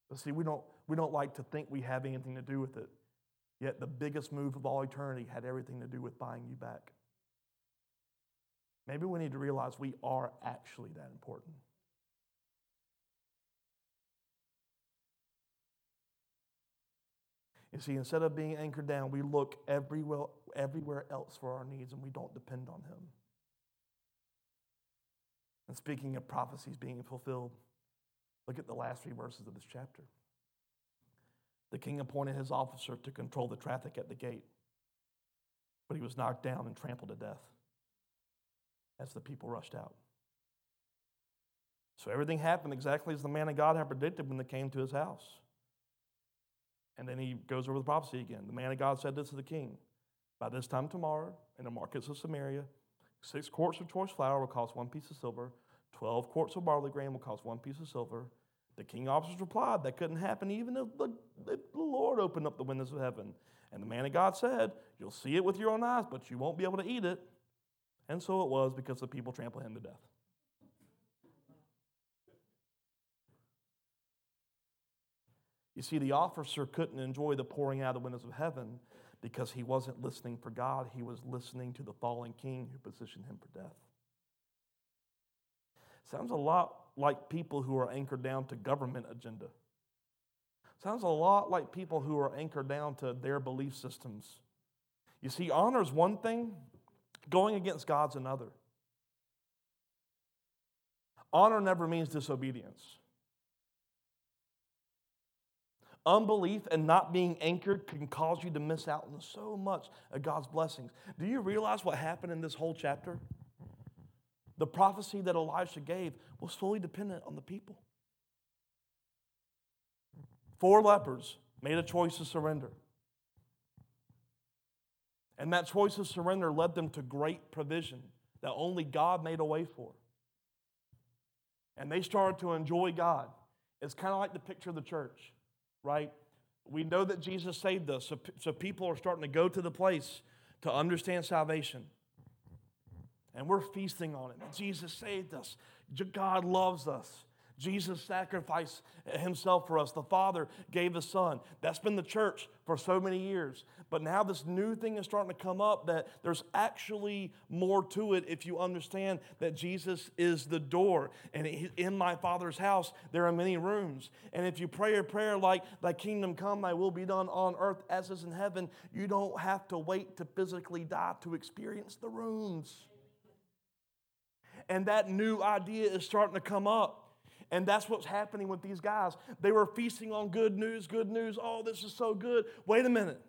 But see, we don't, we don't like to think we have anything to do with it. Yet the biggest move of all eternity had everything to do with buying you back. Maybe we need to realize we are actually that important. You see, instead of being anchored down, we look everywhere, everywhere else for our needs and we don't depend on Him. And speaking of prophecies being fulfilled, look at the last three verses of this chapter. The king appointed his officer to control the traffic at the gate, but he was knocked down and trampled to death as the people rushed out. So everything happened exactly as the man of God had predicted when they came to his house. And then he goes over the prophecy again. The man of God said this to the king By this time tomorrow, in the markets of Samaria, six quarts of choice flour will cost one piece of silver, 12 quarts of barley grain will cost one piece of silver, the king officers replied, That couldn't happen even if the, if the Lord opened up the windows of heaven. And the man of God said, You'll see it with your own eyes, but you won't be able to eat it. And so it was because the people trampled him to death. You see, the officer couldn't enjoy the pouring out of the windows of heaven because he wasn't listening for God. He was listening to the fallen king who positioned him for death. Sounds a lot like people who are anchored down to government agenda. Sounds a lot like people who are anchored down to their belief systems. You see, honor is one thing, going against God's another. Honor never means disobedience. Unbelief and not being anchored can cause you to miss out on so much of God's blessings. Do you realize what happened in this whole chapter? The prophecy that Elisha gave was fully dependent on the people. Four lepers made a choice to surrender. And that choice of surrender led them to great provision that only God made a way for. and they started to enjoy God. It's kind of like the picture of the church, right? We know that Jesus saved us, so, so people are starting to go to the place to understand salvation. And we're feasting on it. Jesus saved us. God loves us. Jesus sacrificed himself for us. The Father gave the Son. That's been the church for so many years. But now this new thing is starting to come up that there's actually more to it if you understand that Jesus is the door. And in my Father's house, there are many rooms. And if you pray a prayer like, Thy kingdom come, Thy will be done on earth as is in heaven, you don't have to wait to physically die to experience the rooms. And that new idea is starting to come up. And that's what's happening with these guys. They were feasting on good news, good news. Oh, this is so good. Wait a minute.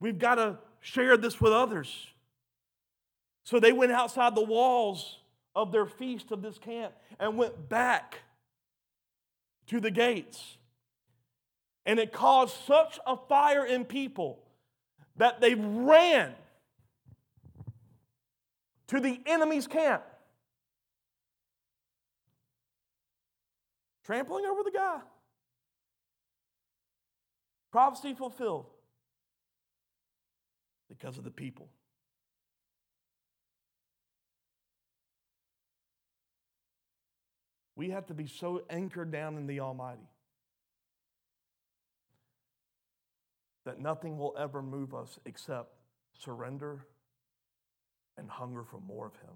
We've got to share this with others. So they went outside the walls of their feast of this camp and went back to the gates. And it caused such a fire in people that they ran to the enemy's camp. trampling over the guy. Prophecy fulfilled because of the people. We have to be so anchored down in the Almighty that nothing will ever move us except surrender and hunger for more of Him.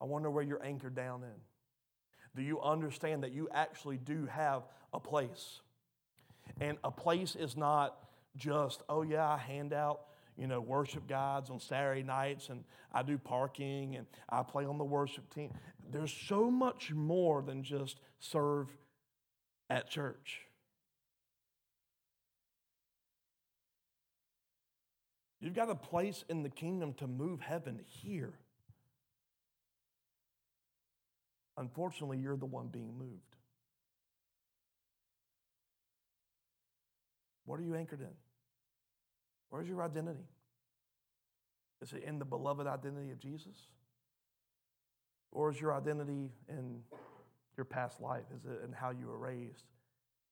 I wonder where you're anchored down in. Do you understand that you actually do have a place? And a place is not just, oh, yeah, I hand out you know, worship guides on Saturday nights and I do parking and I play on the worship team. There's so much more than just serve at church. You've got a place in the kingdom to move heaven here. Unfortunately, you're the one being moved. What are you anchored in? Where's your identity? Is it in the beloved identity of Jesus? Or is your identity in your past life? Is it in how you were raised?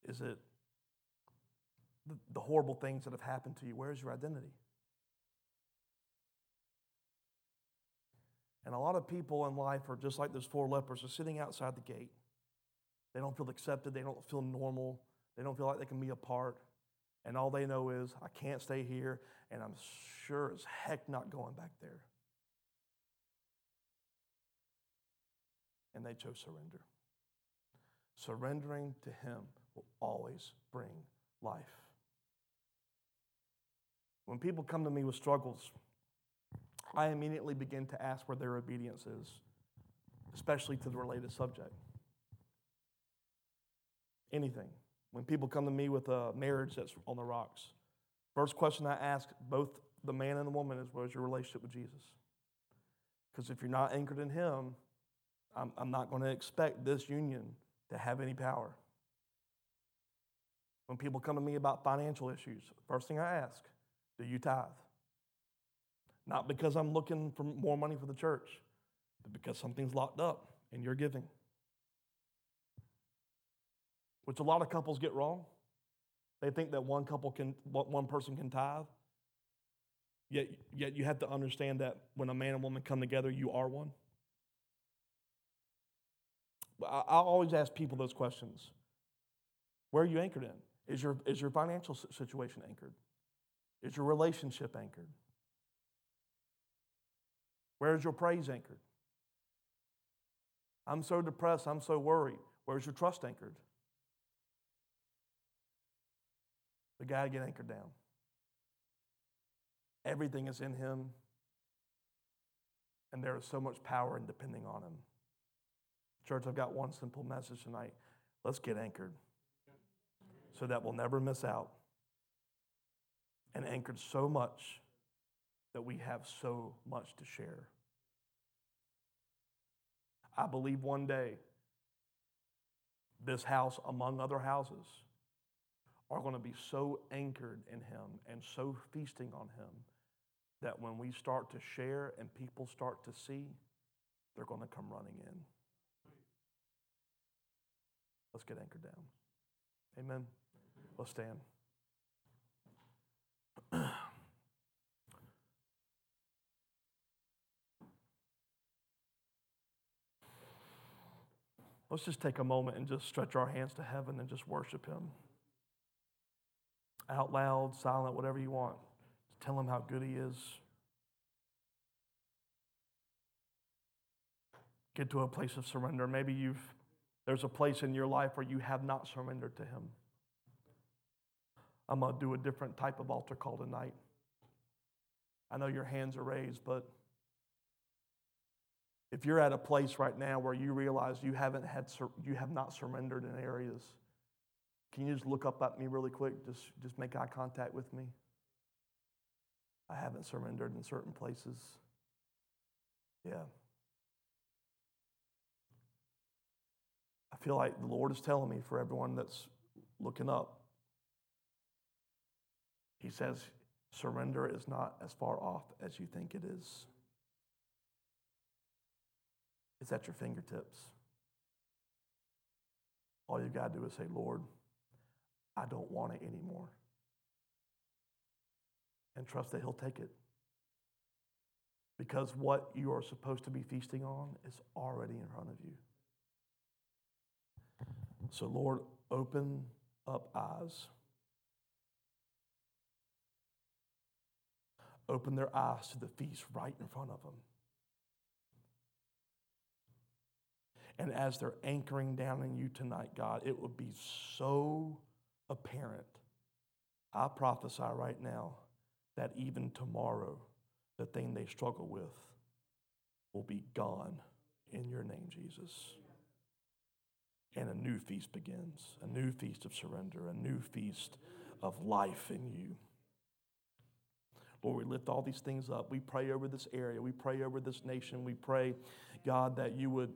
Is it the, the horrible things that have happened to you? Where's your identity? And a lot of people in life are just like those four lepers, are sitting outside the gate. They don't feel accepted, they don't feel normal, they don't feel like they can be a part. And all they know is, I can't stay here, and I'm sure as heck not going back there. And they chose surrender. Surrendering to Him will always bring life. When people come to me with struggles, I immediately begin to ask where their obedience is, especially to the related subject. Anything. When people come to me with a marriage that's on the rocks, first question I ask both the man and the woman is, What is your relationship with Jesus? Because if you're not anchored in Him, I'm, I'm not going to expect this union to have any power. When people come to me about financial issues, first thing I ask, Do you tithe? Not because I'm looking for more money for the church, but because something's locked up in you're giving. Which a lot of couples get wrong. They think that one couple can, one person can tithe. Yet, yet you have to understand that when a man and woman come together, you are one. I, I always ask people those questions. Where are you anchored in? Is your, is your financial situation anchored? Is your relationship anchored? Where's your praise anchored? I'm so depressed, I'm so worried. Where's your trust anchored? We got to get anchored down. Everything is in Him, and there is so much power in depending on Him. Church, I've got one simple message tonight. Let's get anchored so that we'll never miss out. And anchored so much that we have so much to share. I believe one day this house, among other houses, are going to be so anchored in Him and so feasting on Him that when we start to share and people start to see, they're going to come running in. Let's get anchored down. Amen. Let's stand. Let's just take a moment and just stretch our hands to heaven and just worship Him. Out loud, silent, whatever you want. Tell Him how good He is. Get to a place of surrender. Maybe you've there's a place in your life where you have not surrendered to Him. I'm going to do a different type of altar call tonight. I know your hands are raised, but if you're at a place right now where you realize you haven't had you have not surrendered in areas, can you just look up at me really quick? Just just make eye contact with me. I haven't surrendered in certain places. Yeah. I feel like the Lord is telling me for everyone that's looking up. He says surrender is not as far off as you think it is. It's at your fingertips. All you've got to do is say, Lord, I don't want it anymore. And trust that He'll take it. Because what you are supposed to be feasting on is already in front of you. So, Lord, open up eyes. Open their eyes to the feast right in front of them. And as they're anchoring down in you tonight, God, it will be so apparent. I prophesy right now that even tomorrow, the thing they struggle with will be gone in your name, Jesus. And a new feast begins a new feast of surrender, a new feast of life in you. Lord, we lift all these things up. We pray over this area. We pray over this nation. We pray, God, that you would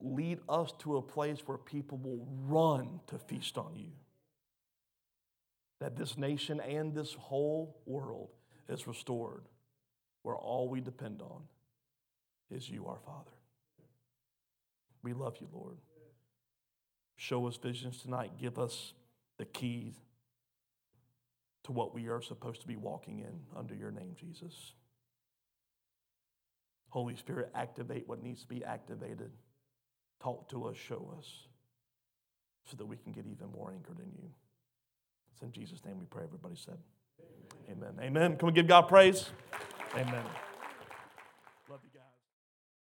lead us to a place where people will run to feast on you. That this nation and this whole world is restored, where all we depend on is you, our Father. We love you, Lord. Show us visions tonight. Give us the keys to what we are supposed to be walking in under your name, Jesus. Holy Spirit, activate what needs to be activated. Talk to us, show us, so that we can get even more anchored in you. It's in Jesus' name we pray. Everybody said, Amen. Amen. Amen. Can we give God praise? Amen.